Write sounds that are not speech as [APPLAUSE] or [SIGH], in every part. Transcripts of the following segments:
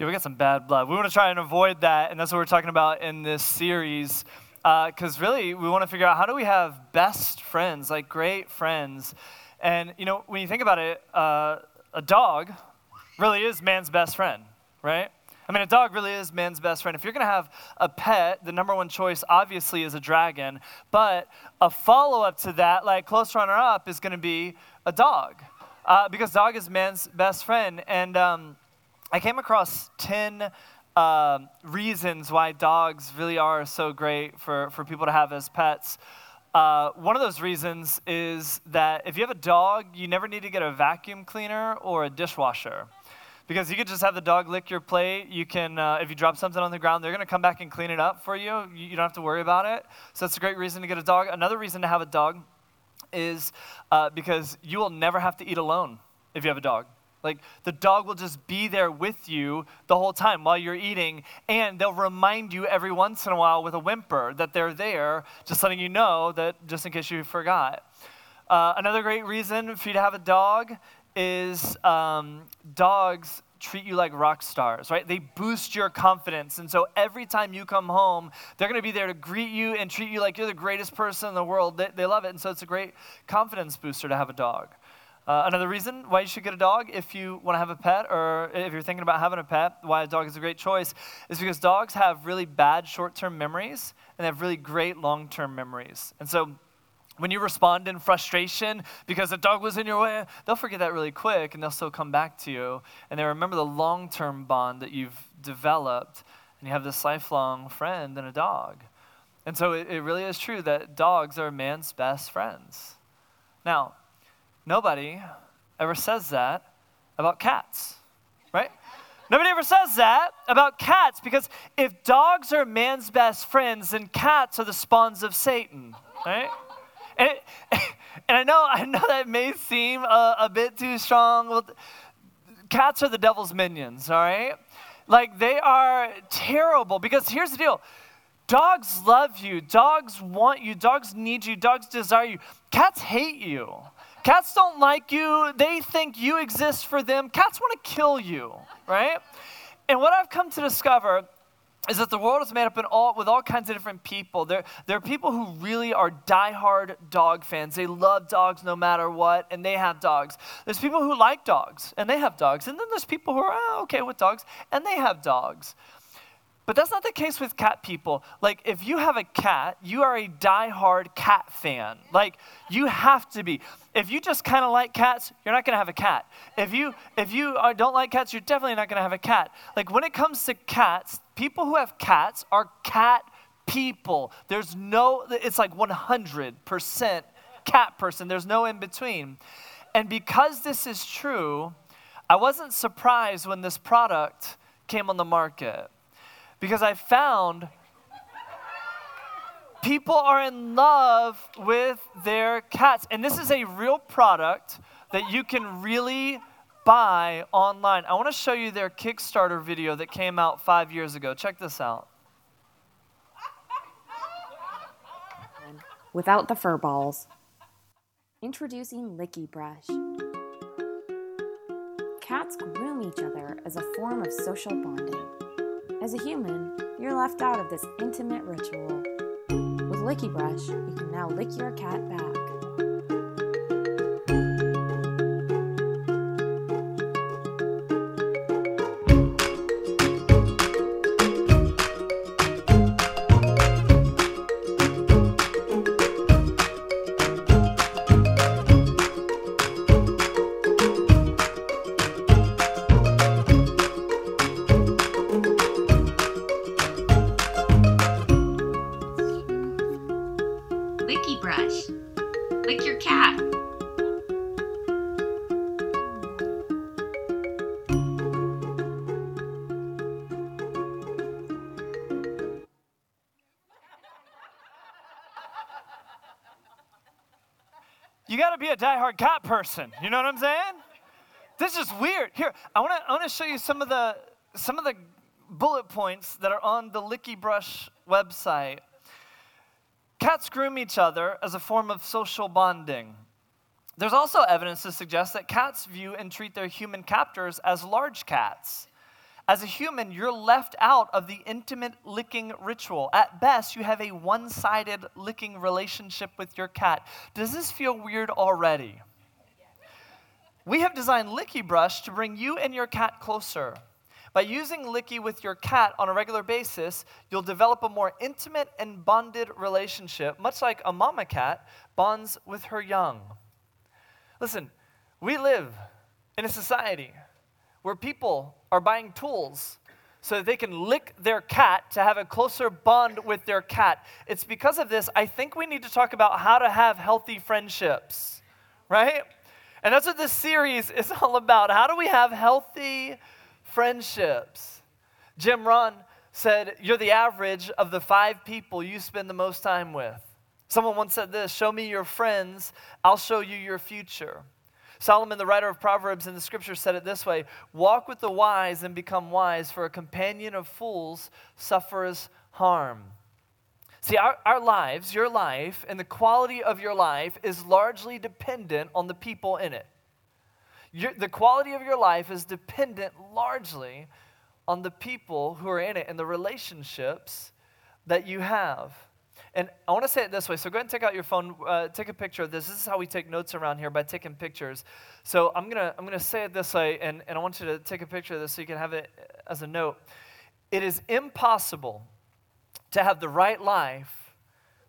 Yeah, we got some bad blood. We want to try and avoid that, and that's what we're talking about in this series. Because uh, really, we want to figure out how do we have best friends, like great friends. And, you know, when you think about it, uh, a dog really is man's best friend, right? I mean, a dog really is man's best friend. If you're going to have a pet, the number one choice obviously is a dragon. But a follow up to that, like close runner up, is going to be a dog. Uh, because dog is man's best friend. And, um, I came across 10 uh, reasons why dogs really are so great for, for people to have as pets. Uh, one of those reasons is that if you have a dog, you never need to get a vacuum cleaner or a dishwasher. Because you could just have the dog lick your plate. You can, uh, if you drop something on the ground, they're going to come back and clean it up for you. You don't have to worry about it. So that's a great reason to get a dog. Another reason to have a dog is uh, because you will never have to eat alone if you have a dog. Like the dog will just be there with you the whole time while you're eating, and they'll remind you every once in a while with a whimper that they're there, just letting you know that just in case you forgot. Uh, another great reason for you to have a dog is um, dogs treat you like rock stars, right? They boost your confidence. And so every time you come home, they're going to be there to greet you and treat you like you're the greatest person in the world. They, they love it. And so it's a great confidence booster to have a dog. Uh, another reason why you should get a dog if you want to have a pet or if you're thinking about having a pet, why a dog is a great choice, is because dogs have really bad short term memories and they have really great long term memories. And so when you respond in frustration because a dog was in your way, they'll forget that really quick and they'll still come back to you. And they remember the long term bond that you've developed and you have this lifelong friend and a dog. And so it, it really is true that dogs are man's best friends. Now, Nobody ever says that about cats, right? Nobody ever says that about cats because if dogs are man's best friends, then cats are the spawns of Satan, right? And, it, [LAUGHS] and I know I know that may seem a, a bit too strong. Well, cats are the devil's minions, all right? Like they are terrible because here's the deal. Dogs love you. Dogs want you. Dogs need you. Dogs desire you. Cats hate you. Cats don't like you. They think you exist for them. Cats want to kill you, right? And what I've come to discover is that the world is made up all, with all kinds of different people. There, there are people who really are diehard dog fans. They love dogs no matter what, and they have dogs. There's people who like dogs, and they have dogs. And then there's people who are oh, okay with dogs, and they have dogs. But that's not the case with cat people. Like, if you have a cat, you are a die-hard cat fan. Like, you have to be. If you just kind of like cats, you're not going to have a cat. If you if you are, don't like cats, you're definitely not going to have a cat. Like, when it comes to cats, people who have cats are cat people. There's no. It's like 100% cat person. There's no in between. And because this is true, I wasn't surprised when this product came on the market because I found people are in love with their cats. And this is a real product that you can really buy online. I want to show you their Kickstarter video that came out five years ago. Check this out. Without the fur balls. Introducing Licki Brush. Cats groom each other as a form of social bonding. As a human, you're left out of this intimate ritual. With Licki Brush, you can now lick your cat back. You got to be a diehard cat person. You know what I'm saying? This is weird. Here, I want to I want to show you some of the some of the bullet points that are on the Licki Brush website. Cats groom each other as a form of social bonding. There's also evidence to suggest that cats view and treat their human captors as large cats. As a human, you're left out of the intimate licking ritual. At best, you have a one sided licking relationship with your cat. Does this feel weird already? We have designed Licki Brush to bring you and your cat closer. By using Licki with your cat on a regular basis, you'll develop a more intimate and bonded relationship, much like a mama cat bonds with her young. Listen, we live in a society where people are buying tools so that they can lick their cat to have a closer bond with their cat. It's because of this, I think we need to talk about how to have healthy friendships, right? And that's what this series [LAUGHS] is all about. How do we have healthy friendships? Jim Rohn said, You're the average of the five people you spend the most time with. Someone once said this Show me your friends, I'll show you your future. Solomon, the writer of Proverbs in the scripture, said it this way Walk with the wise and become wise, for a companion of fools suffers harm. See, our, our lives, your life, and the quality of your life is largely dependent on the people in it. Your, the quality of your life is dependent largely on the people who are in it and the relationships that you have. And I want to say it this way. So go ahead and take out your phone, uh, take a picture of this. This is how we take notes around here by taking pictures. So I'm gonna I'm gonna say it this way, and, and I want you to take a picture of this so you can have it as a note. It is impossible to have the right life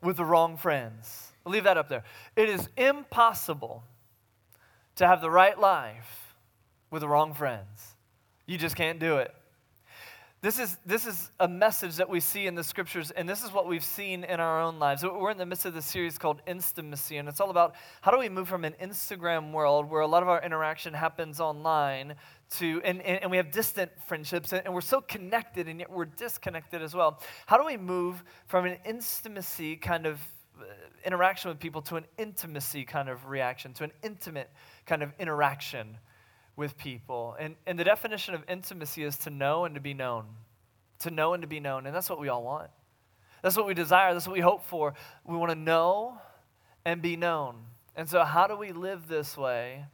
with the wrong friends. I'll leave that up there. It is impossible to have the right life with the wrong friends. You just can't do it. This is, this is a message that we see in the scriptures, and this is what we've seen in our own lives. We're in the midst of this series called Instamacy, and it's all about how do we move from an Instagram world where a lot of our interaction happens online to, and, and, and we have distant friendships, and, and we're so connected, and yet we're disconnected as well. How do we move from an intimacy kind of uh, interaction with people to an intimacy kind of reaction, to an intimate kind of interaction? With people. And, and the definition of intimacy is to know and to be known. To know and to be known. And that's what we all want. That's what we desire. That's what we hope for. We want to know and be known. And so, how do we live this way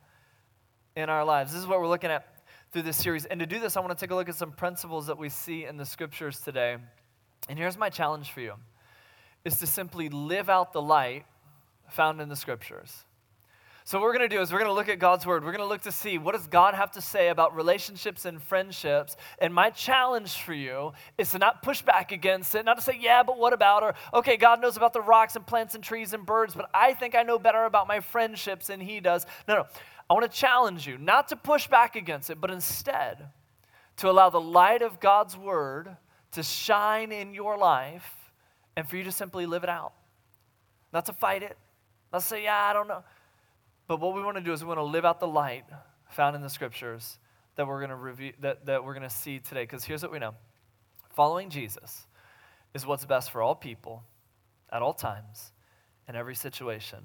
in our lives? This is what we're looking at through this series. And to do this, I want to take a look at some principles that we see in the scriptures today. And here's my challenge for you is to simply live out the light found in the scriptures. So, what we're going to do is we're going to look at God's word. We're going to look to see what does God have to say about relationships and friendships. And my challenge for you is to not push back against it, not to say, yeah, but what about, or okay, God knows about the rocks and plants and trees and birds, but I think I know better about my friendships than He does. No, no. I want to challenge you not to push back against it, but instead to allow the light of God's word to shine in your life and for you to simply live it out. Not to fight it, not to say, yeah, I don't know. But what we want to do is we want to live out the light found in the scriptures that we're going to review that, that we're going to see today. Because here's what we know. Following Jesus is what's best for all people at all times in every situation.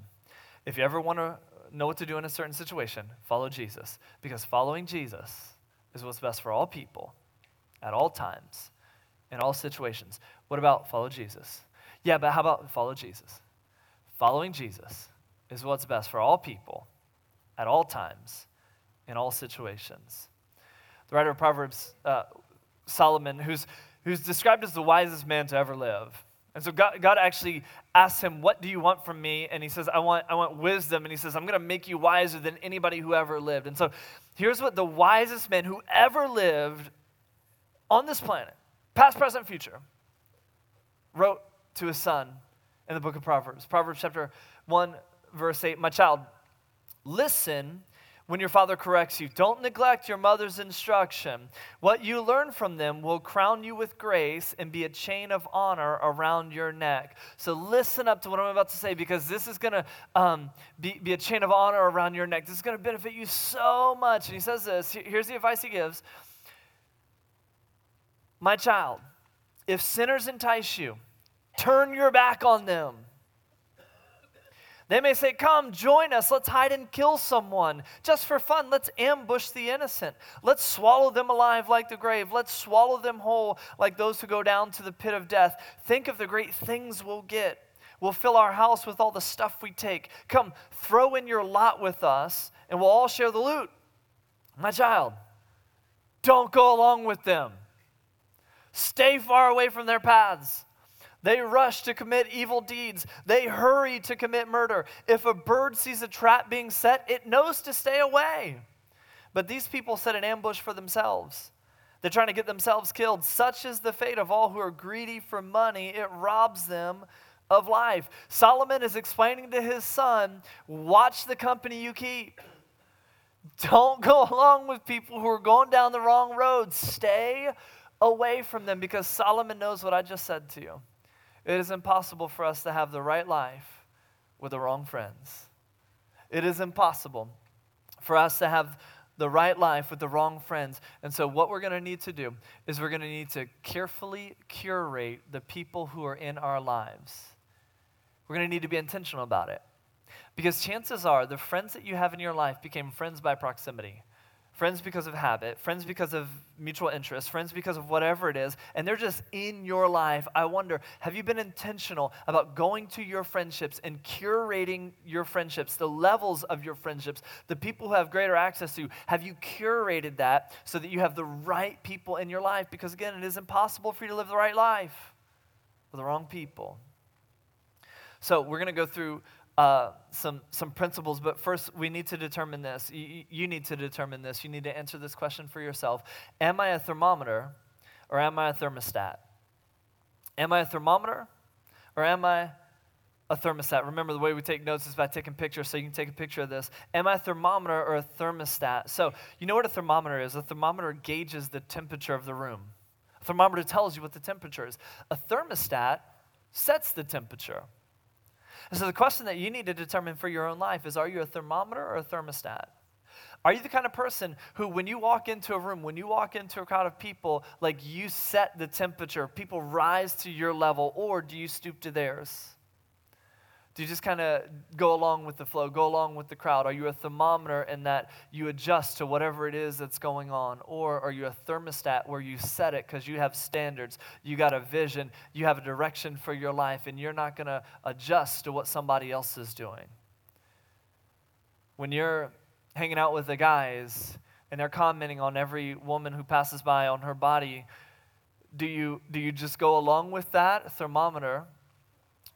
If you ever want to know what to do in a certain situation, follow Jesus. Because following Jesus is what's best for all people at all times in all situations. What about follow Jesus? Yeah, but how about follow Jesus? Following Jesus is what's best for all people at all times in all situations. The writer of Proverbs, uh, Solomon, who's, who's described as the wisest man to ever live. And so God, God actually asks him, What do you want from me? And he says, I want, I want wisdom. And he says, I'm going to make you wiser than anybody who ever lived. And so here's what the wisest man who ever lived on this planet, past, present, future, wrote to his son in the book of Proverbs. Proverbs chapter 1, verse 8 My child, listen when your father corrects you. Don't neglect your mother's instruction. What you learn from them will crown you with grace and be a chain of honor around your neck. So listen up to what I'm about to say because this is going to um, be, be a chain of honor around your neck. This is going to benefit you so much. And he says this here's the advice he gives My child, if sinners entice you, turn your back on them. They may say, Come, join us. Let's hide and kill someone. Just for fun, let's ambush the innocent. Let's swallow them alive like the grave. Let's swallow them whole like those who go down to the pit of death. Think of the great things we'll get. We'll fill our house with all the stuff we take. Come, throw in your lot with us, and we'll all share the loot. My child, don't go along with them. Stay far away from their paths. They rush to commit evil deeds. They hurry to commit murder. If a bird sees a trap being set, it knows to stay away. But these people set an ambush for themselves. They're trying to get themselves killed. Such is the fate of all who are greedy for money. It robs them of life. Solomon is explaining to his son watch the company you keep. Don't go [LAUGHS] along with people who are going down the wrong road. Stay away from them because Solomon knows what I just said to you. It is impossible for us to have the right life with the wrong friends. It is impossible for us to have the right life with the wrong friends. And so, what we're going to need to do is we're going to need to carefully curate the people who are in our lives. We're going to need to be intentional about it. Because chances are the friends that you have in your life became friends by proximity friends because of habit, friends because of mutual interest, friends because of whatever it is, and they're just in your life. I wonder, have you been intentional about going to your friendships and curating your friendships, the levels of your friendships, the people who have greater access to? Have you curated that so that you have the right people in your life? Because again, it is impossible for you to live the right life with the wrong people. So, we're going to go through uh, some, some principles, but first we need to determine this. You, you need to determine this. You need to answer this question for yourself Am I a thermometer or am I a thermostat? Am I a thermometer or am I a thermostat? Remember, the way we take notes is by taking pictures, so you can take a picture of this. Am I a thermometer or a thermostat? So, you know what a thermometer is? A thermometer gauges the temperature of the room. A thermometer tells you what the temperature is. A thermostat sets the temperature. And so the question that you need to determine for your own life is are you a thermometer or a thermostat? Are you the kind of person who, when you walk into a room, when you walk into a crowd of people, like you set the temperature, people rise to your level, or do you stoop to theirs? Do you just kind of go along with the flow, go along with the crowd? Are you a thermometer in that you adjust to whatever it is that's going on? Or are you a thermostat where you set it because you have standards, you got a vision, you have a direction for your life, and you're not going to adjust to what somebody else is doing? When you're hanging out with the guys and they're commenting on every woman who passes by on her body, do you, do you just go along with that thermometer?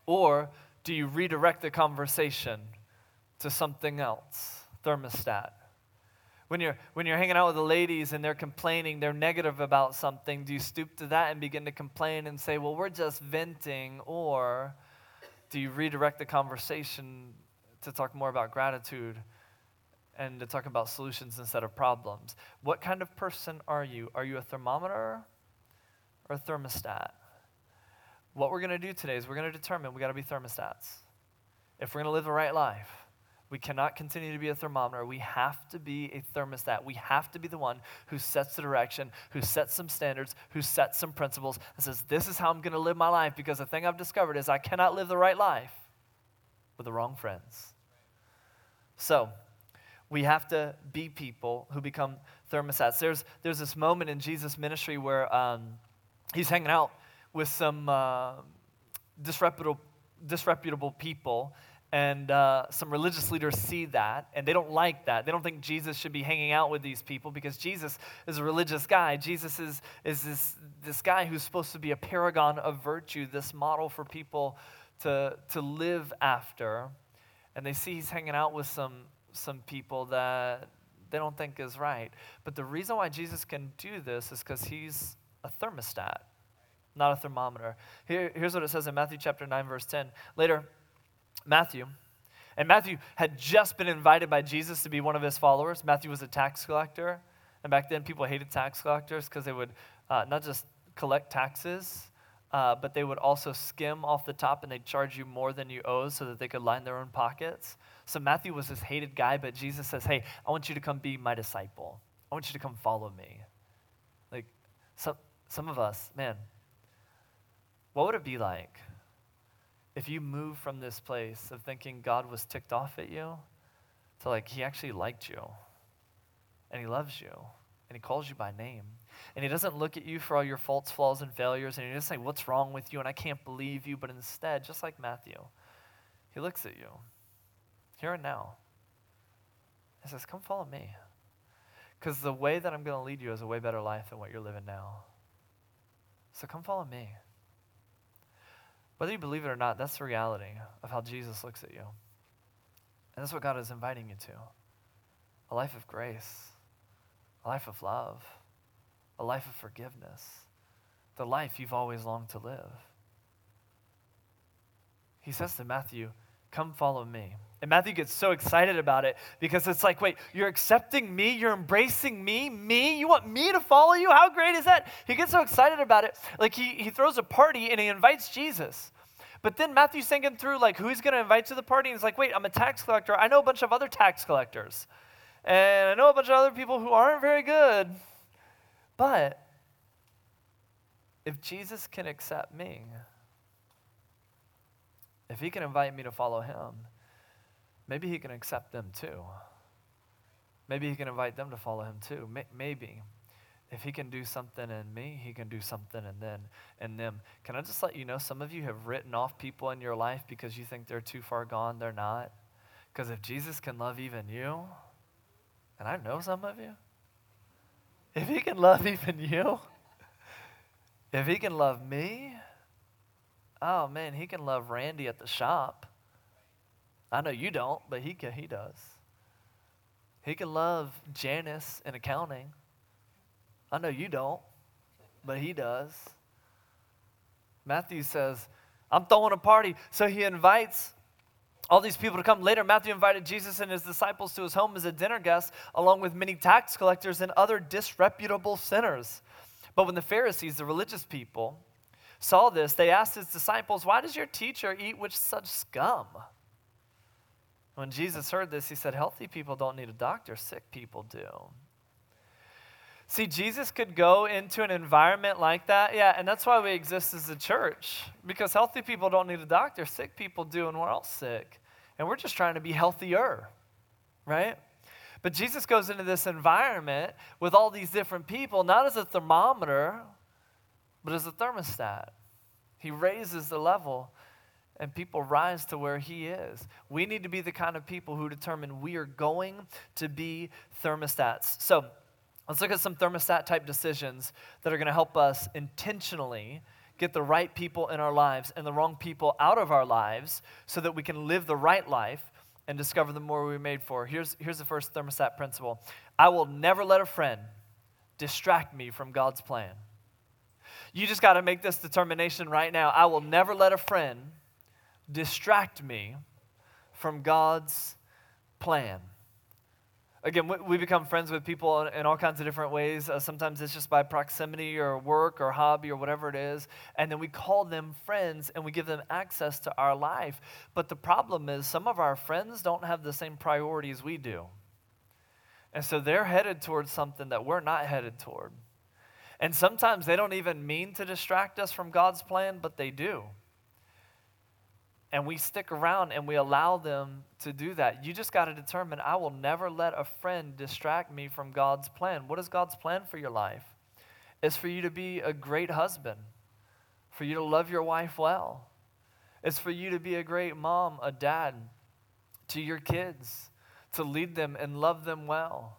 Or do you redirect the conversation to something else? Thermostat. When you're, when you're hanging out with the ladies and they're complaining, they're negative about something, do you stoop to that and begin to complain and say, well, we're just venting? Or do you redirect the conversation to talk more about gratitude and to talk about solutions instead of problems? What kind of person are you? Are you a thermometer or a thermostat? What we're going to do today is we're going to determine we got to be thermostats. If we're going to live the right life, we cannot continue to be a thermometer. We have to be a thermostat. We have to be the one who sets the direction, who sets some standards, who sets some principles, and says, This is how I'm going to live my life because the thing I've discovered is I cannot live the right life with the wrong friends. So, we have to be people who become thermostats. There's, there's this moment in Jesus' ministry where um, he's hanging out with some uh, disreputable, disreputable people, and uh, some religious leaders see that, and they don't like that. They don't think Jesus should be hanging out with these people because Jesus is a religious guy. Jesus is, is this, this guy who's supposed to be a paragon of virtue, this model for people to, to live after. And they see he's hanging out with some, some people that they don't think is right. But the reason why Jesus can do this is because he's a thermostat not a thermometer. Here, here's what it says in Matthew chapter 9, verse 10. Later, Matthew, and Matthew had just been invited by Jesus to be one of his followers. Matthew was a tax collector. And back then, people hated tax collectors because they would uh, not just collect taxes, uh, but they would also skim off the top and they'd charge you more than you owe so that they could line their own pockets. So Matthew was this hated guy, but Jesus says, Hey, I want you to come be my disciple. I want you to come follow me. Like, some, some of us, man, what would it be like if you moved from this place of thinking God was ticked off at you to like he actually liked you and he loves you and he calls you by name? And he doesn't look at you for all your faults, flaws, and failures and he doesn't say, What's wrong with you? And I can't believe you. But instead, just like Matthew, he looks at you here and now and says, Come follow me. Because the way that I'm going to lead you is a way better life than what you're living now. So come follow me. Whether you believe it or not, that's the reality of how Jesus looks at you. And that's what God is inviting you to a life of grace, a life of love, a life of forgiveness, the life you've always longed to live. He says to Matthew, Come follow me. And Matthew gets so excited about it because it's like, wait, you're accepting me? You're embracing me? Me? You want me to follow you? How great is that? He gets so excited about it. Like he, he throws a party and he invites Jesus. But then Matthew's thinking through, like, who he's going to invite to the party. And he's like, wait, I'm a tax collector. I know a bunch of other tax collectors. And I know a bunch of other people who aren't very good. But if Jesus can accept me, if he can invite me to follow him, maybe he can accept them too. Maybe he can invite them to follow him too. Maybe. If he can do something in me, he can do something in them in them. Can I just let you know some of you have written off people in your life because you think they're too far gone, they're not. Because if Jesus can love even you, and I know some of you, if he can love [LAUGHS] even you, if he can love me, oh man, he can love Randy at the shop. I know you don't, but he can, he does. He can love Janice in accounting. I know you don't, but he does. Matthew says, I'm throwing a party. So he invites all these people to come. Later, Matthew invited Jesus and his disciples to his home as a dinner guest, along with many tax collectors and other disreputable sinners. But when the Pharisees, the religious people, saw this, they asked his disciples, Why does your teacher eat with such scum? When Jesus heard this, he said, Healthy people don't need a doctor, sick people do. See, Jesus could go into an environment like that. Yeah, and that's why we exist as a church. Because healthy people don't need a doctor, sick people do, and we're all sick. And we're just trying to be healthier, right? But Jesus goes into this environment with all these different people, not as a thermometer, but as a thermostat. He raises the level and people rise to where he is. We need to be the kind of people who determine we are going to be thermostats. So, Let's look at some thermostat type decisions that are going to help us intentionally get the right people in our lives and the wrong people out of our lives so that we can live the right life and discover the more we are made for. Here's, here's the first thermostat principle I will never let a friend distract me from God's plan. You just got to make this determination right now. I will never let a friend distract me from God's plan. Again, we become friends with people in all kinds of different ways. Uh, sometimes it's just by proximity or work or hobby or whatever it is. And then we call them friends and we give them access to our life. But the problem is, some of our friends don't have the same priorities we do. And so they're headed towards something that we're not headed toward. And sometimes they don't even mean to distract us from God's plan, but they do and we stick around and we allow them to do that. You just got to determine I will never let a friend distract me from God's plan. What is God's plan for your life? It's for you to be a great husband, for you to love your wife well. It's for you to be a great mom, a dad to your kids, to lead them and love them well.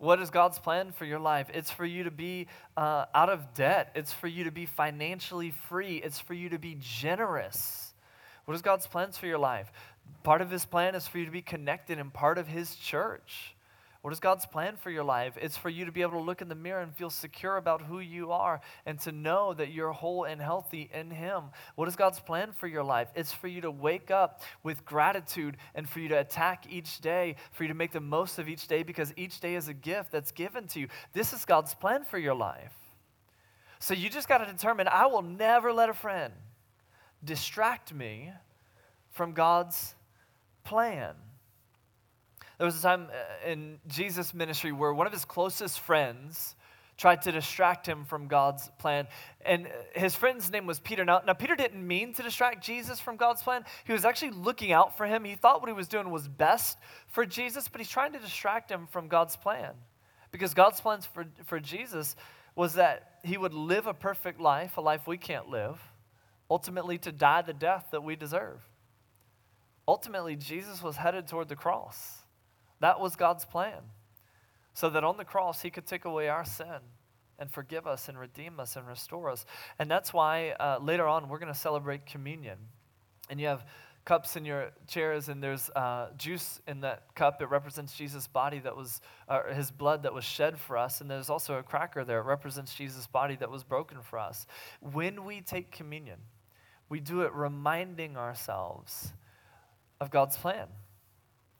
What is God's plan for your life? It's for you to be uh, out of debt. It's for you to be financially free. It's for you to be generous. What is God's plans for your life? Part of his plan is for you to be connected and part of his church. What is God's plan for your life? It's for you to be able to look in the mirror and feel secure about who you are and to know that you're whole and healthy in Him. What is God's plan for your life? It's for you to wake up with gratitude and for you to attack each day, for you to make the most of each day because each day is a gift that's given to you. This is God's plan for your life. So you just got to determine I will never let a friend distract me from God's plan. There was a time uh, in Jesus' ministry where one of his closest friends tried to distract him from God's plan. And his friend's name was Peter. Now, now, Peter didn't mean to distract Jesus from God's plan. He was actually looking out for him. He thought what he was doing was best for Jesus, but he's trying to distract him from God's plan. Because God's plans for, for Jesus was that he would live a perfect life, a life we can't live ultimately to die the death that we deserve. Ultimately, Jesus was headed toward the cross. That was God's plan. so that on the cross he could take away our sin and forgive us and redeem us and restore us. And that's why uh, later on we're going to celebrate communion. And you have cups in your chairs, and there's uh, juice in that cup. It represents Jesus' body that was, uh, his blood that was shed for us. And there's also a cracker there. It represents Jesus' body that was broken for us. When we take communion, we do it reminding ourselves of God's plan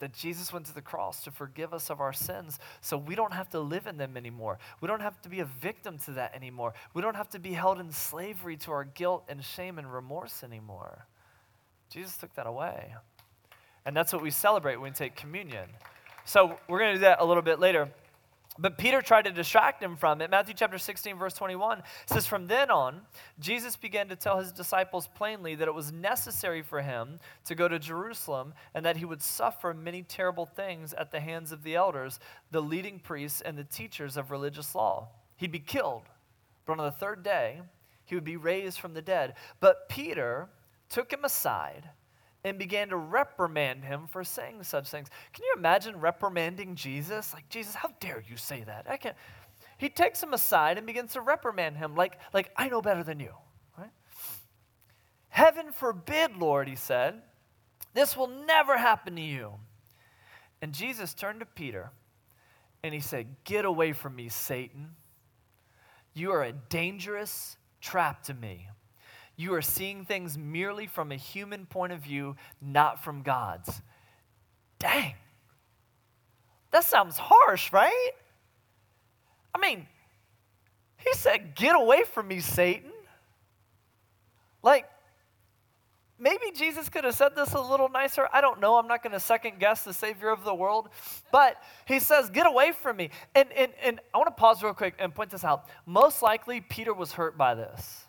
that Jesus went to the cross to forgive us of our sins so we don't have to live in them anymore. We don't have to be a victim to that anymore. We don't have to be held in slavery to our guilt and shame and remorse anymore. Jesus took that away. And that's what we celebrate when we take communion. So we're going to do that a little bit later. But Peter tried to distract him from it. Matthew chapter 16, verse 21 says, From then on, Jesus began to tell his disciples plainly that it was necessary for him to go to Jerusalem and that he would suffer many terrible things at the hands of the elders, the leading priests, and the teachers of religious law. He'd be killed, but on the third day, he would be raised from the dead. But Peter took him aside and began to reprimand him for saying such things. Can you imagine reprimanding Jesus? Like, Jesus, how dare you say that? I can't. He takes him aside and begins to reprimand him, like, like I know better than you. Right? Heaven forbid, Lord, he said. This will never happen to you. And Jesus turned to Peter and he said, Get away from me, Satan. You are a dangerous trap to me. You are seeing things merely from a human point of view, not from God's. Dang. That sounds harsh, right? I mean, he said, Get away from me, Satan. Like, maybe Jesus could have said this a little nicer. I don't know. I'm not going to second guess the Savior of the world. But he says, Get away from me. And, and, and I want to pause real quick and point this out. Most likely, Peter was hurt by this.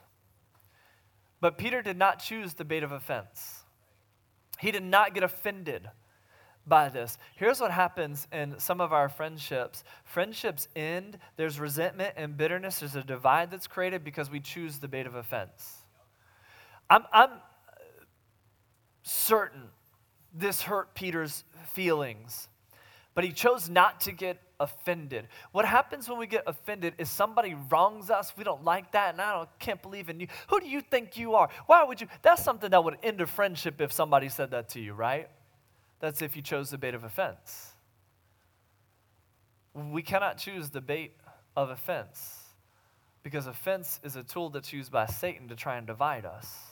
But Peter did not choose the bait of offense. He did not get offended by this. Here's what happens in some of our friendships friendships end, there's resentment and bitterness, there's a divide that's created because we choose the bait of offense. I'm, I'm certain this hurt Peter's feelings, but he chose not to get offended. What happens when we get offended is somebody wrongs us. We don't like that, and I don't, can't believe in you. Who do you think you are? Why would you? That's something that would end a friendship if somebody said that to you, right? That's if you chose the bait of offense. We cannot choose the bait of offense because offense is a tool that's used by Satan to try and divide us.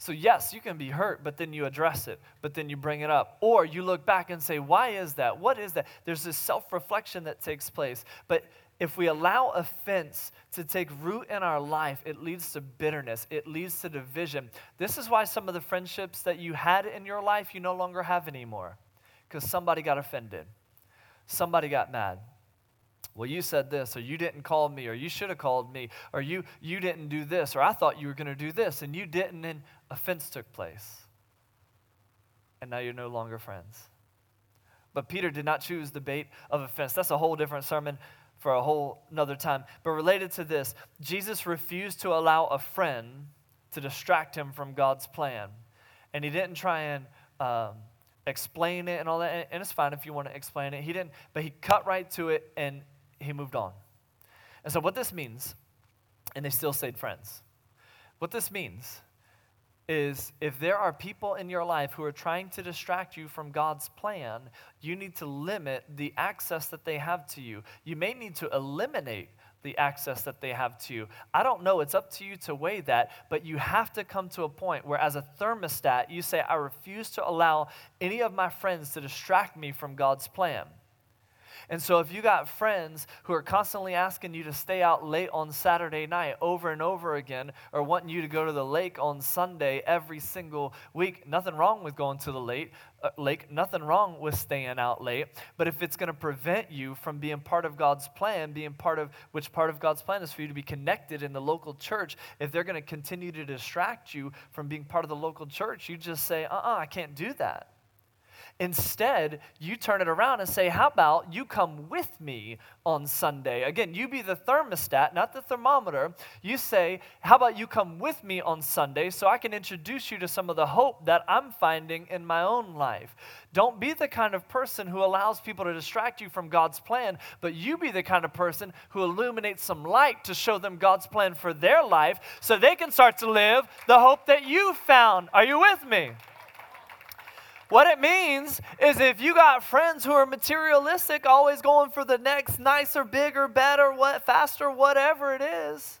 So, yes, you can be hurt, but then you address it, but then you bring it up. Or you look back and say, Why is that? What is that? There's this self reflection that takes place. But if we allow offense to take root in our life, it leads to bitterness, it leads to division. This is why some of the friendships that you had in your life you no longer have anymore, because somebody got offended, somebody got mad well you said this or you didn't call me or you should have called me or you you didn't do this or i thought you were going to do this and you didn't and offense took place. And now you're no longer friends. But peter did not choose the bait of offense. That's a whole different sermon for a whole another time. But related to this jesus refused to allow a friend to distract him from god's plan. And he didn't try and um, explain it and all that and it's fine if you want to explain it. He didn't but he cut right to it and he moved on. And so, what this means, and they still stayed friends, what this means is if there are people in your life who are trying to distract you from God's plan, you need to limit the access that they have to you. You may need to eliminate the access that they have to you. I don't know, it's up to you to weigh that, but you have to come to a point where, as a thermostat, you say, I refuse to allow any of my friends to distract me from God's plan. And so, if you got friends who are constantly asking you to stay out late on Saturday night over and over again, or wanting you to go to the lake on Sunday every single week, nothing wrong with going to the late, uh, lake, nothing wrong with staying out late. But if it's going to prevent you from being part of God's plan, being part of which part of God's plan is for you to be connected in the local church, if they're going to continue to distract you from being part of the local church, you just say, uh uh-uh, uh I can't do that. Instead, you turn it around and say, How about you come with me on Sunday? Again, you be the thermostat, not the thermometer. You say, How about you come with me on Sunday so I can introduce you to some of the hope that I'm finding in my own life? Don't be the kind of person who allows people to distract you from God's plan, but you be the kind of person who illuminates some light to show them God's plan for their life so they can start to live the hope that you found. Are you with me? What it means is if you got friends who are materialistic, always going for the next nicer, bigger, better, what faster, whatever it is,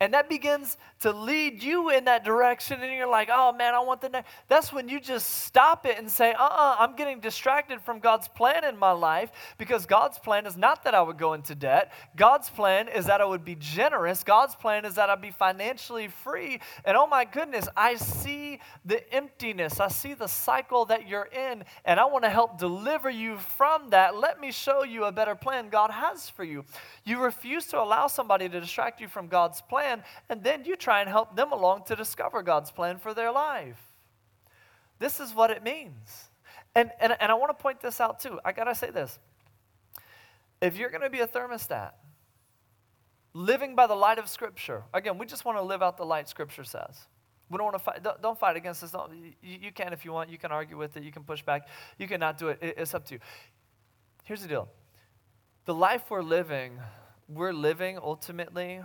and that begins to lead you in that direction, and you're like, oh man, I want the next. That's when you just stop it and say, uh uh-uh, uh, I'm getting distracted from God's plan in my life because God's plan is not that I would go into debt. God's plan is that I would be generous. God's plan is that I'd be financially free. And oh my goodness, I see the emptiness, I see the cycle that you're in, and I want to help deliver you from that. Let me show you a better plan God has for you. You refuse to allow somebody to distract you from God's plan, and then you try and help them along to discover God's plan for their life. This is what it means. And, and, and I want to point this out too. I got to say this. If you're going to be a thermostat, living by the light of Scripture, again, we just want to live out the light Scripture says. We don't want to fight. Don't, fight against this. You, can if you want. You can argue with it. You can push back. You cannot do it. It's up to you. Here's the deal the life we're living, we're living ultimately,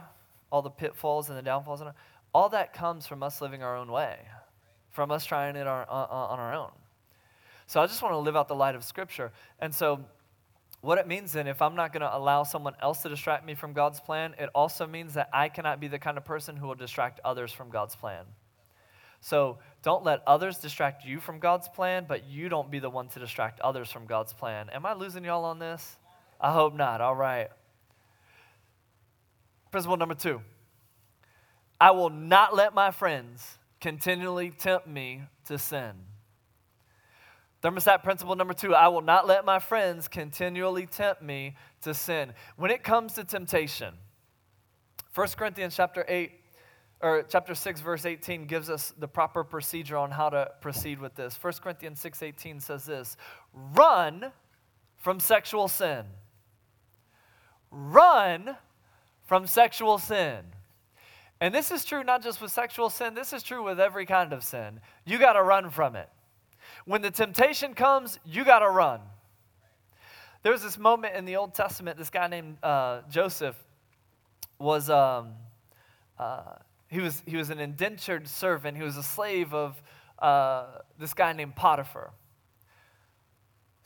all the pitfalls and the downfalls, and all that comes from us living our own way, from us trying it our, uh, on our own. So I just want to live out the light of Scripture. And so, what it means then, if I'm not going to allow someone else to distract me from God's plan, it also means that I cannot be the kind of person who will distract others from God's plan. So don't let others distract you from God's plan, but you don't be the one to distract others from God's plan. Am I losing y'all on this? I hope not. All right. Principle number two I will not let my friends continually tempt me to sin. Thermostat principle number two I will not let my friends continually tempt me to sin. When it comes to temptation, 1 Corinthians chapter 8 or chapter 6 verse 18 gives us the proper procedure on how to proceed with this. 1 Corinthians 6:18 says this, "Run from sexual sin." run from sexual sin. And this is true not just with sexual sin, this is true with every kind of sin. You got to run from it. When the temptation comes, you got to run. There was this moment in the Old Testament, this guy named uh, Joseph was, um, uh, he, was, he was an indentured servant, he was a slave of uh, this guy named Potiphar.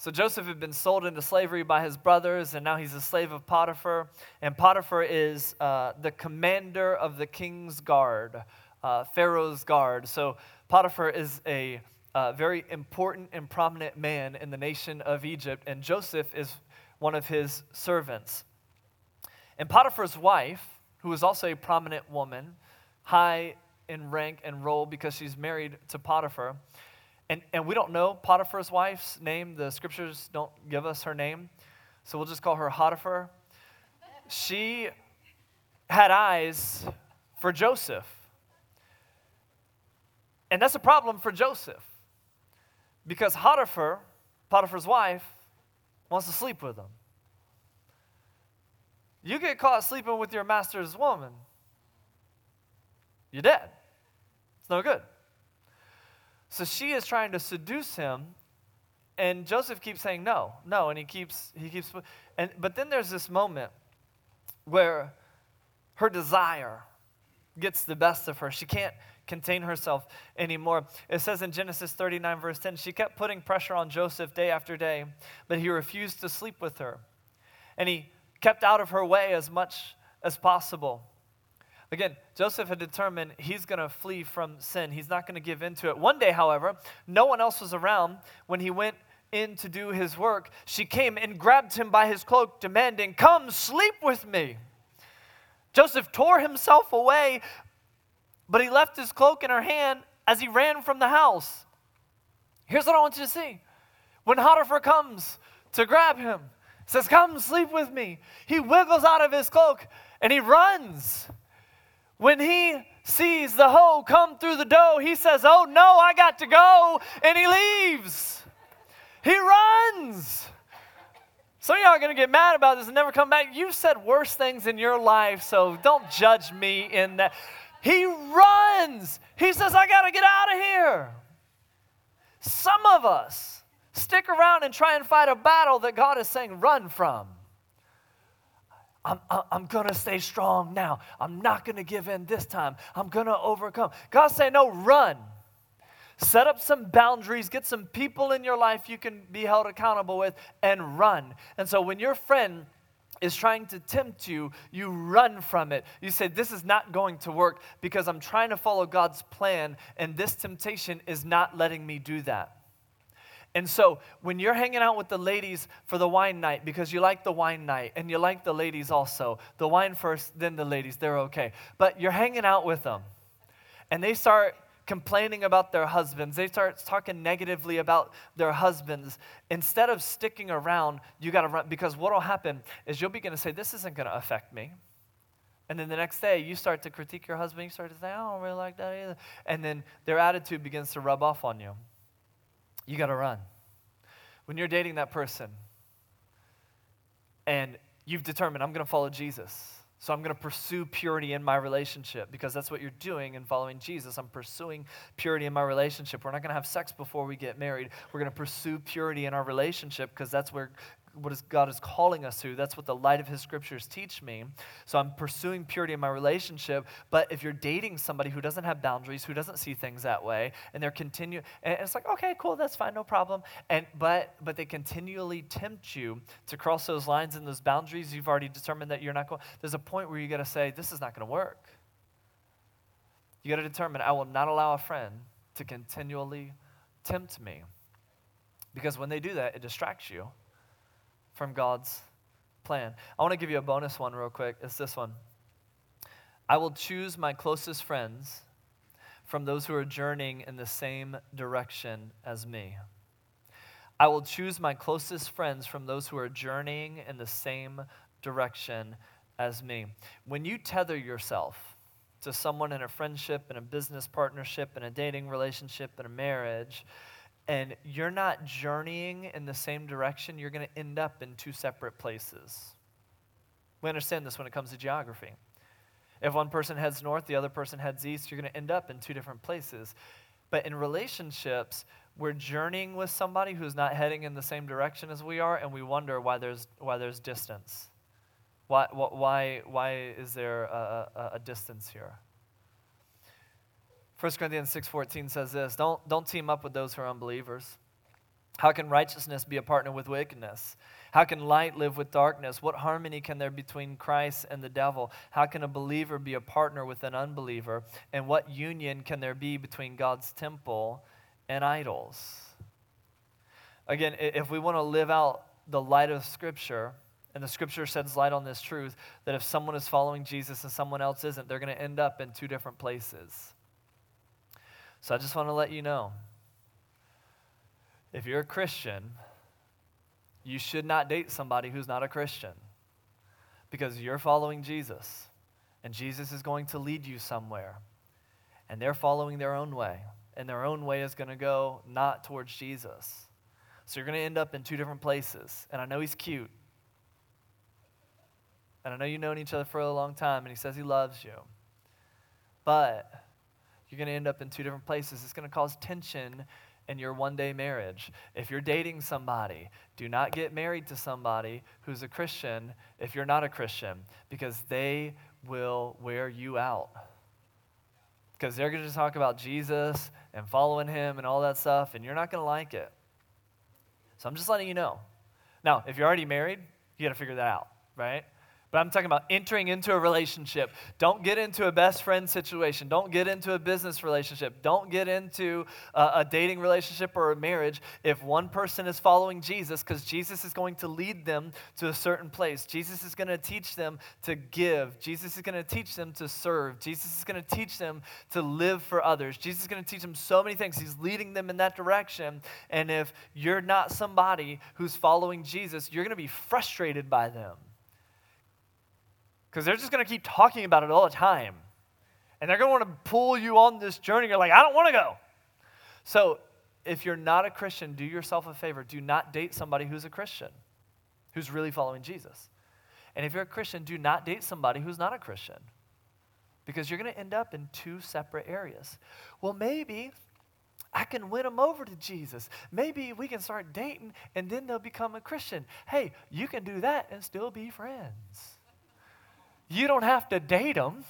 So Joseph had been sold into slavery by his brothers, and now he's a slave of Potiphar. And Potiphar is uh, the commander of the king's guard, uh, Pharaoh's guard. So Potiphar is a uh, very important and prominent man in the nation of Egypt, and Joseph is one of his servants. And Potiphar's wife, who is also a prominent woman, high in rank and role because she's married to Potiphar, and, and we don't know Potiphar's wife's name. The scriptures don't give us her name. So we'll just call her Potiphar. She had eyes for Joseph. And that's a problem for Joseph. Because Potiphar, Potiphar's wife, wants to sleep with him. You get caught sleeping with your master's woman, you're dead. It's no good. So she is trying to seduce him, and Joseph keeps saying no, no, and he keeps he keeps and but then there's this moment where her desire gets the best of her. She can't contain herself anymore. It says in Genesis 39, verse 10, she kept putting pressure on Joseph day after day, but he refused to sleep with her. And he kept out of her way as much as possible. Again, Joseph had determined he's going to flee from sin. He's not going to give in to it. One day, however, no one else was around when he went in to do his work. She came and grabbed him by his cloak, demanding, Come sleep with me. Joseph tore himself away, but he left his cloak in her hand as he ran from the house. Here's what I want you to see. When Potiphar comes to grab him, says, Come sleep with me, he wiggles out of his cloak and he runs. When he sees the hoe come through the dough, he says, Oh no, I got to go. And he leaves. He runs. Some of y'all are going to get mad about this and never come back. You've said worse things in your life, so don't judge me in that. He runs. He says, I got to get out of here. Some of us stick around and try and fight a battle that God is saying, run from. I'm, I'm going to stay strong now. I'm not going to give in this time. I'm going to overcome. God's saying, no, run. Set up some boundaries, get some people in your life you can be held accountable with, and run. And so when your friend is trying to tempt you, you run from it. You say, This is not going to work because I'm trying to follow God's plan, and this temptation is not letting me do that. And so, when you're hanging out with the ladies for the wine night, because you like the wine night and you like the ladies also, the wine first, then the ladies, they're okay. But you're hanging out with them, and they start complaining about their husbands, they start talking negatively about their husbands, instead of sticking around, you got to run. Because what will happen is you'll begin to say, This isn't going to affect me. And then the next day, you start to critique your husband. You start to say, I don't really like that either. And then their attitude begins to rub off on you. You got to run. When you're dating that person and you've determined, I'm going to follow Jesus so I'm going to pursue purity in my relationship because that's what you're doing in following Jesus. I'm pursuing purity in my relationship. We're not going to have sex before we get married. We're going to pursue purity in our relationship because that's where what is God is calling us to. That's what the light of His scriptures teach me. So I'm pursuing purity in my relationship. But if you're dating somebody who doesn't have boundaries, who doesn't see things that way, and they're continue, and it's like, okay, cool, that's fine, no problem. And but but they continually tempt you to cross those lines and those boundaries. You've already determined that you're not going. There's a point where you got to say, this is not going to work. You got to determine, I will not allow a friend to continually tempt me. Because when they do that, it distracts you from God's plan. I want to give you a bonus one real quick. It's this one. I will choose my closest friends from those who are journeying in the same direction as me. I will choose my closest friends from those who are journeying in the same direction as me. When you tether yourself to someone in a friendship, in a business partnership, in a dating relationship, in a marriage, and you're not journeying in the same direction, you're going to end up in two separate places. We understand this when it comes to geography. If one person heads north, the other person heads east, you're going to end up in two different places. But in relationships, we're journeying with somebody who's not heading in the same direction as we are, and we wonder why there's, why there's distance. Why, why, why is there a, a, a distance here? 1 Corinthians 6.14 says this, don't, don't team up with those who are unbelievers. How can righteousness be a partner with wickedness? How can light live with darkness? What harmony can there be between Christ and the devil? How can a believer be a partner with an unbeliever? And what union can there be between God's temple and idols? Again, if we want to live out the light of Scripture, and the Scripture sheds light on this truth, that if someone is following Jesus and someone else isn't, they're going to end up in two different places. So I just want to let you know if you're a Christian, you should not date somebody who's not a Christian because you're following Jesus and Jesus is going to lead you somewhere and they're following their own way and their own way is going to go not towards Jesus. So you're going to end up in two different places. And I know he's cute. And I know you've known each other for a long time and he says he loves you. But you're going to end up in two different places. It's going to cause tension in your one day marriage. If you're dating somebody, do not get married to somebody who's a Christian if you're not a Christian, because they will wear you out. Because they're going to talk about Jesus and following him and all that stuff, and you're not going to like it. So I'm just letting you know. Now, if you're already married, you got to figure that out, right? But I'm talking about entering into a relationship. Don't get into a best friend situation. Don't get into a business relationship. Don't get into a, a dating relationship or a marriage if one person is following Jesus, because Jesus is going to lead them to a certain place. Jesus is going to teach them to give. Jesus is going to teach them to serve. Jesus is going to teach them to live for others. Jesus is going to teach them so many things. He's leading them in that direction. And if you're not somebody who's following Jesus, you're going to be frustrated by them because they're just going to keep talking about it all the time. And they're going to want to pull you on this journey. You're like, I don't want to go. So if you're not a Christian, do yourself a favor. Do not date somebody who's a Christian, who's really following Jesus. And if you're a Christian, do not date somebody who's not a Christian because you're going to end up in two separate areas. Well, maybe I can win them over to Jesus. Maybe we can start dating and then they'll become a Christian. Hey, you can do that and still be friends. You don't have to date them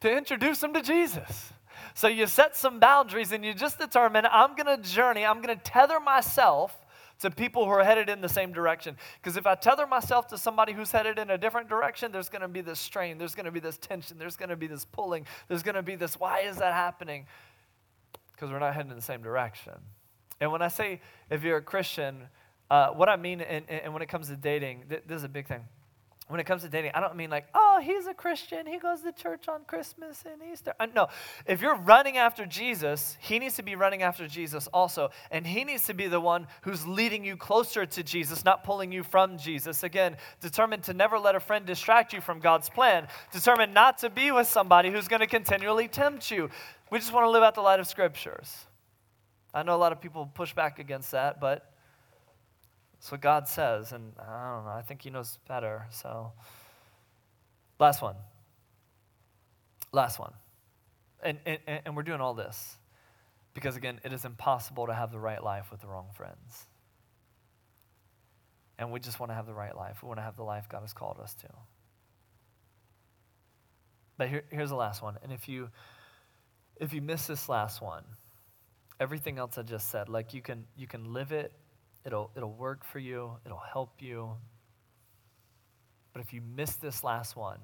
to introduce them to Jesus. So you set some boundaries and you just determine I'm going to journey, I'm going to tether myself to people who are headed in the same direction. Because if I tether myself to somebody who's headed in a different direction, there's going to be this strain, there's going to be this tension, there's going to be this pulling, there's going to be this why is that happening? Because we're not heading in the same direction. And when I say if you're a Christian, uh, what I mean, and, and when it comes to dating, th- this is a big thing when it comes to dating, I don't mean like, oh, he's a Christian. He goes to church on Christmas and Easter. Uh, no, if you're running after Jesus, he needs to be running after Jesus also. And he needs to be the one who's leading you closer to Jesus, not pulling you from Jesus. Again, determined to never let a friend distract you from God's plan, determined not to be with somebody who's going to continually tempt you. We just want to live out the light of scriptures. I know a lot of people push back against that, but that's what God says, and I don't know, I think He knows better. So, last one. Last one. And, and, and we're doing all this because, again, it is impossible to have the right life with the wrong friends. And we just want to have the right life. We want to have the life God has called us to. But here, here's the last one. And if you if you miss this last one, everything else I just said, like you can you can live it It'll, it'll work for you, it'll help you. But if you miss this last one,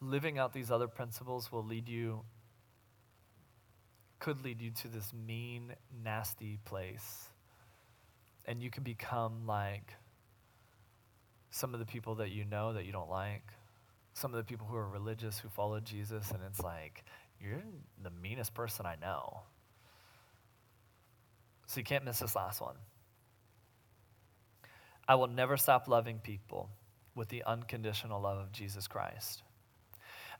living out these other principles will lead you, could lead you to this mean, nasty place. And you can become like some of the people that you know that you don't like, some of the people who are religious who follow Jesus, and it's like, you're the meanest person I know. So you can't miss this last one. I will never stop loving people with the unconditional love of Jesus Christ.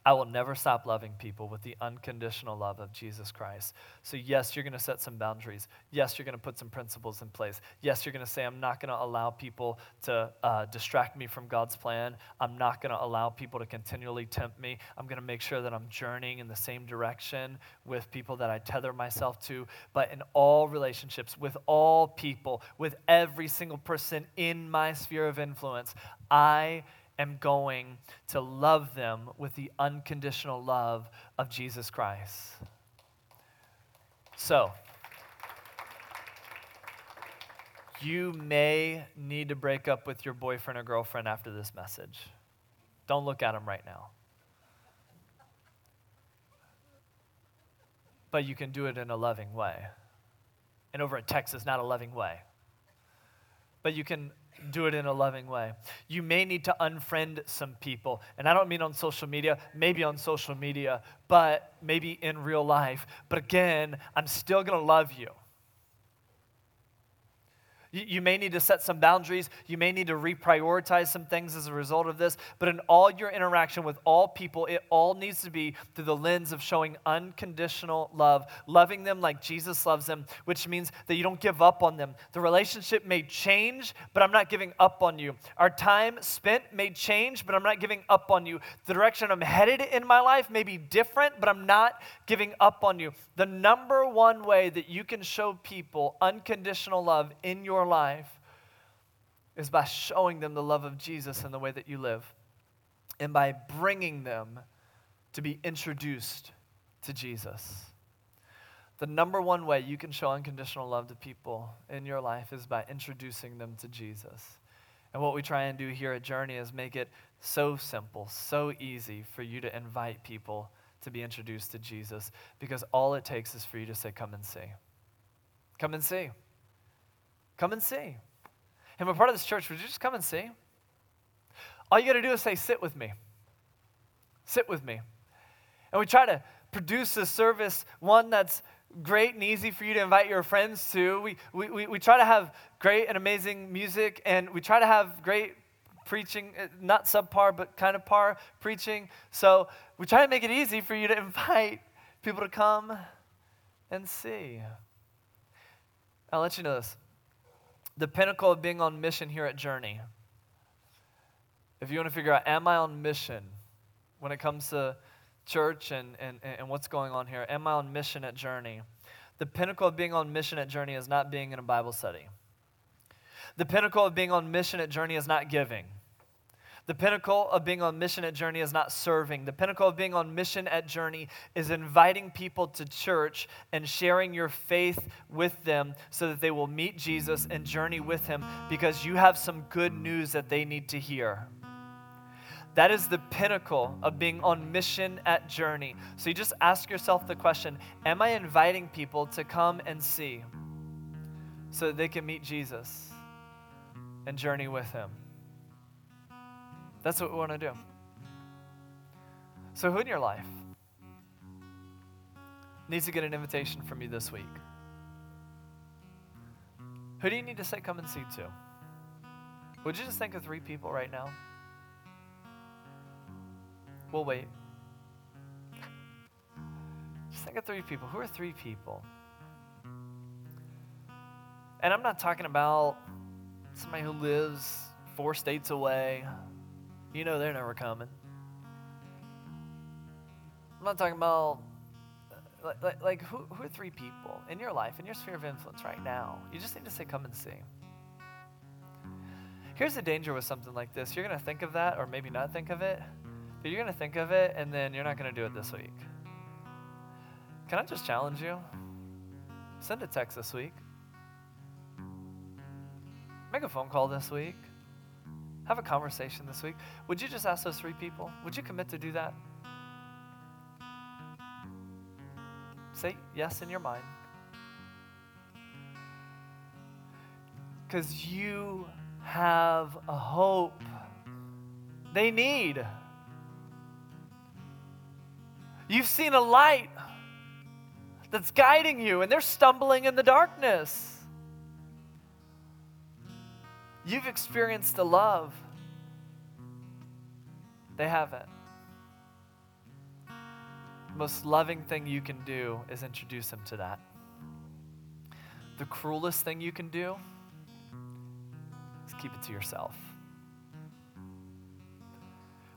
I will never stop loving people with the unconditional love of Jesus Christ. So, yes, you're going to set some boundaries. Yes, you're going to put some principles in place. Yes, you're going to say, I'm not going to allow people to uh, distract me from God's plan. I'm not going to allow people to continually tempt me. I'm going to make sure that I'm journeying in the same direction with people that I tether myself to. But in all relationships, with all people, with every single person in my sphere of influence, I am going to love them with the unconditional love of Jesus Christ. So, you may need to break up with your boyfriend or girlfriend after this message. Don't look at them right now. But you can do it in a loving way. And over in Texas, not a loving way. But you can do it in a loving way. You may need to unfriend some people. And I don't mean on social media, maybe on social media, but maybe in real life. But again, I'm still going to love you. You, may need to set some boundaries. You may need to reprioritize some things as a result of this. But in all your interaction with all people, it all needs to be through the lens of showing unconditional love, loving them like Jesus loves them, which means that you don't give up on them. The relationship may change, but I'm not giving up on you. Our time spent may change, but I'm not giving up on you. The direction I'm headed in my life may be different, but I'm not giving up on you. The number one way that you can show people unconditional love in your life is by showing them the love of Jesus in the way that you live and by bringing them to be introduced to Jesus. The number one way you can show unconditional love to people in your life is by introducing them to Jesus. And what we try and do here at Journey is make it so simple, so easy for you to invite people to be introduced to Jesus because all it takes is for you to say, Come and see. Come and see. Come and see. And we're part of this church. Would you just come and see? All you got to do is say, Sit with me. Sit with me. And we try to produce a service, one that's great and easy for you to invite your friends to. We, we, we, we try to have great and amazing music, and we try to have great preaching, uh, not subpar, but kind of par preaching. So we try to make it easy for you to [LAUGHS] invite people to come and see. I'll let you know this. The pinnacle of being on mission here at Journey. If you want to figure out, am I on mission when it comes to church and, and, and what's going on here? Am I on mission at Journey? The pinnacle of being on mission at Journey is not being in a Bible study. The pinnacle of being on mission at Journey is not giving. The pinnacle of being on mission at Journey is not serving. The pinnacle of being on mission at Journey is inviting people to church and sharing your faith with them so that they will meet Jesus and journey with him because you have some good news that they need to hear. That is the pinnacle of being on mission at Journey. So you just ask yourself the question Am I inviting people to come and see so that they can meet Jesus and journey with him? That's what we want to do. So, who in your life needs to get an invitation from you this week? Who do you need to say, come and see to? Would you just think of three people right now? We'll wait. Just think of three people. Who are three people? And I'm not talking about somebody who lives four states away. You know they're never coming. I'm not talking about uh, like, like, like who, who are three people in your life, in your sphere of influence right now? You just need to say, come and see. Here's the danger with something like this. You're going to think of that, or maybe not think of it, but you're going to think of it, and then you're not going to do it this week. Can I just challenge you? Send a text this week. Make a phone call this week. Have a conversation this week. Would you just ask those three people? Would you commit to do that? Say yes in your mind. Because you have a hope they need. You've seen a light that's guiding you, and they're stumbling in the darkness. You've experienced the love. They haven't. The most loving thing you can do is introduce them to that. The cruelest thing you can do is keep it to yourself.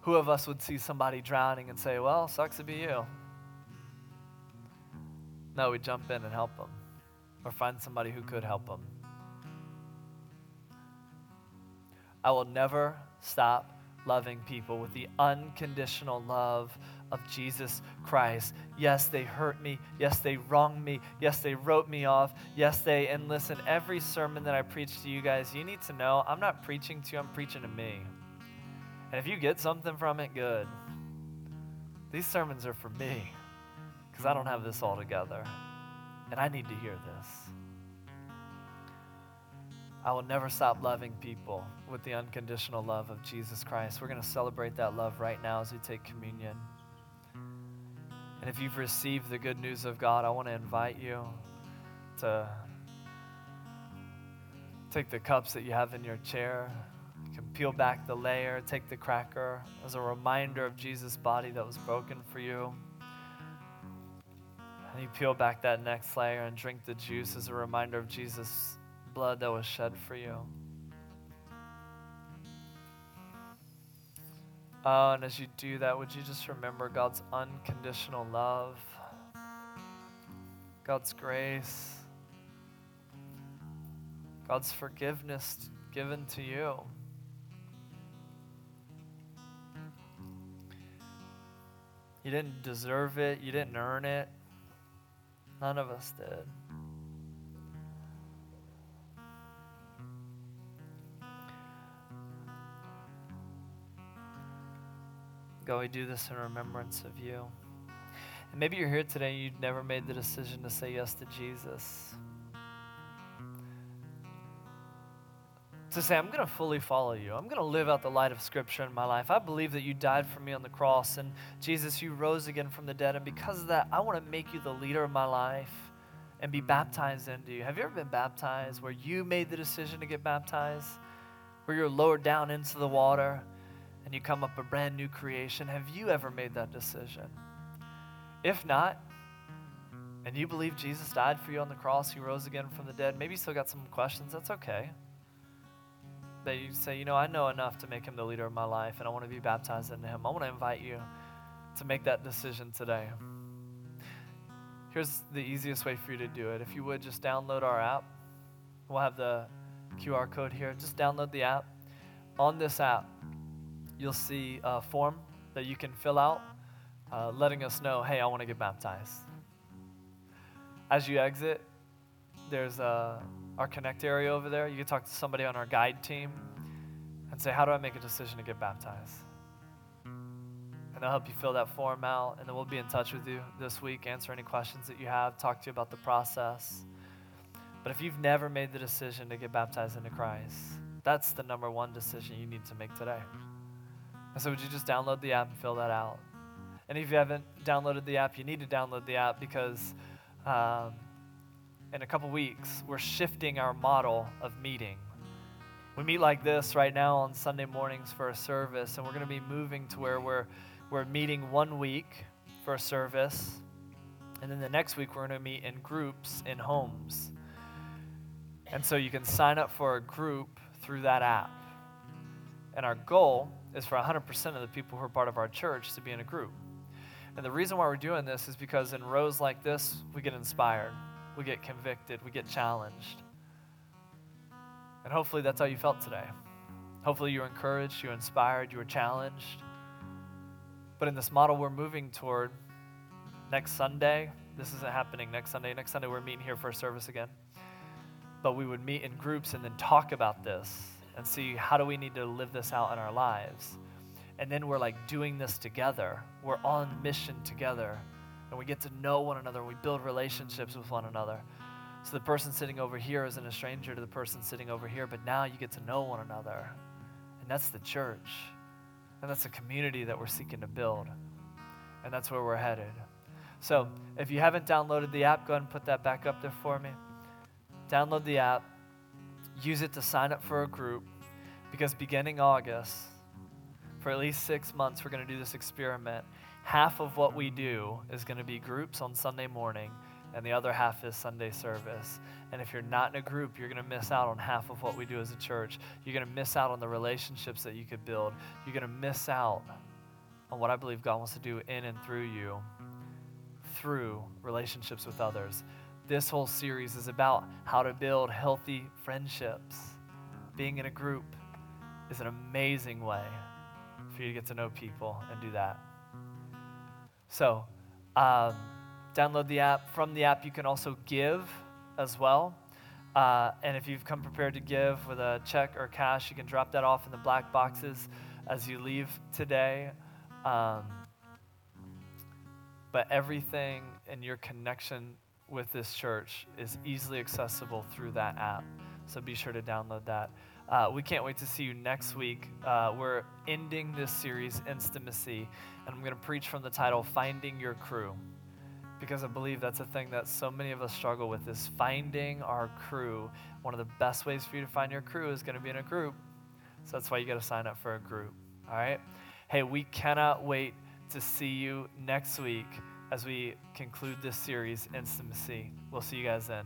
Who of us would see somebody drowning and say, Well, sucks to be you? No, we jump in and help them or find somebody who could help them. I will never stop loving people with the unconditional love of Jesus Christ. Yes, they hurt me. Yes, they wronged me. Yes, they wrote me off. Yes, they, and listen, every sermon that I preach to you guys, you need to know I'm not preaching to you, I'm preaching to me. And if you get something from it, good. These sermons are for me because I don't have this all together. And I need to hear this. I will never stop loving people with the unconditional love of Jesus Christ. We're going to celebrate that love right now as we take communion. And if you've received the good news of God, I want to invite you to take the cups that you have in your chair. You can peel back the layer, take the cracker as a reminder of Jesus' body that was broken for you. And you peel back that next layer and drink the juice as a reminder of Jesus' blood that was shed for you. Oh, and as you do that, would you just remember God's unconditional love, God's grace, God's forgiveness given to you? You didn't deserve it, you didn't earn it. None of us did. God, we do this in remembrance of you. And maybe you're here today and you've never made the decision to say yes to Jesus. To say, I'm going to fully follow you. I'm going to live out the light of Scripture in my life. I believe that you died for me on the cross, and Jesus, you rose again from the dead. And because of that, I want to make you the leader of my life and be baptized into you. Have you ever been baptized where you made the decision to get baptized? Where you're lowered down into the water? And you come up a brand new creation. Have you ever made that decision? If not, and you believe Jesus died for you on the cross, he rose again from the dead, maybe you still got some questions, that's okay. That you say, you know, I know enough to make him the leader of my life, and I want to be baptized into him. I want to invite you to make that decision today. Here's the easiest way for you to do it. If you would just download our app, we'll have the QR code here. Just download the app. On this app, you'll see a form that you can fill out uh, letting us know, hey, I want to get baptized. As you exit, there's uh, our connect area over there. You can talk to somebody on our guide team and say, how do I make a decision to get baptized? And they'll help you fill that form out, and then we'll be in touch with you this week, answer any questions that you have, talk to you about the process. But if you've never made the decision to get baptized into Christ, that's the number one decision you need to make today. And so, would you just download the app and fill that out? And if you haven't downloaded the app, you need to download the app because um, in a couple weeks, we're shifting our model of meeting. We meet like this right now on Sunday mornings for a service, and we're going to be moving to where we're, we're meeting one week for a service, and then the next week we're going to meet in groups in homes. And so you can sign up for a group through that app. And our goal is for 100% of the people who are part of our church to be in a group. And the reason why we're doing this is because in rows like this, we get inspired, we get convicted, we get challenged. And hopefully that's how you felt today. Hopefully you were encouraged, you were inspired, you were challenged. But in this model we're moving toward next Sunday, this isn't happening next Sunday. Next Sunday we're meeting here for service again. But we would meet in groups and then talk about this and see how do we need to live this out in our lives and then we're like doing this together. We're on mission together. And we get to know one another. We build relationships with one another. So the person sitting over here isn't a stranger to the person sitting over here, but now you get to know one another. And that's the church. And that's a community that we're seeking to build. And that's where we're headed. So if you haven't downloaded the app, go ahead and put that back up there for me. Download the app, use it to sign up for a group, because beginning August, for at least six months, we're going to do this experiment. Half of what we do is going to be groups on Sunday morning, and the other half is Sunday service. And if you're not in a group, you're going to miss out on half of what we do as a church. You're going to miss out on the relationships that you could build. You're going to miss out on what I believe God wants to do in and through you through relationships with others. This whole series is about how to build healthy friendships. Being in a group is an amazing way for you to get to know people and do that. So, um, download the app. From the app, you can also give as well. Uh, and if you've come prepared to give with a check or cash, you can drop that off in the black boxes as you leave today. Um, but everything in your connection with this church is easily accessible through that app. So be sure to download that. Uh, we can't wait to see you next week. Uh, we're ending this series, Intimacy, and I'm going to preach from the title, Finding Your Crew. Because I believe that's a thing that so many of us struggle with is finding our crew. One of the best ways for you to find your crew is going to be in a group. So that's why you got to sign up for a group. All right? Hey, we cannot wait to see you next week as we conclude this series, Intimacy. We'll see you guys then.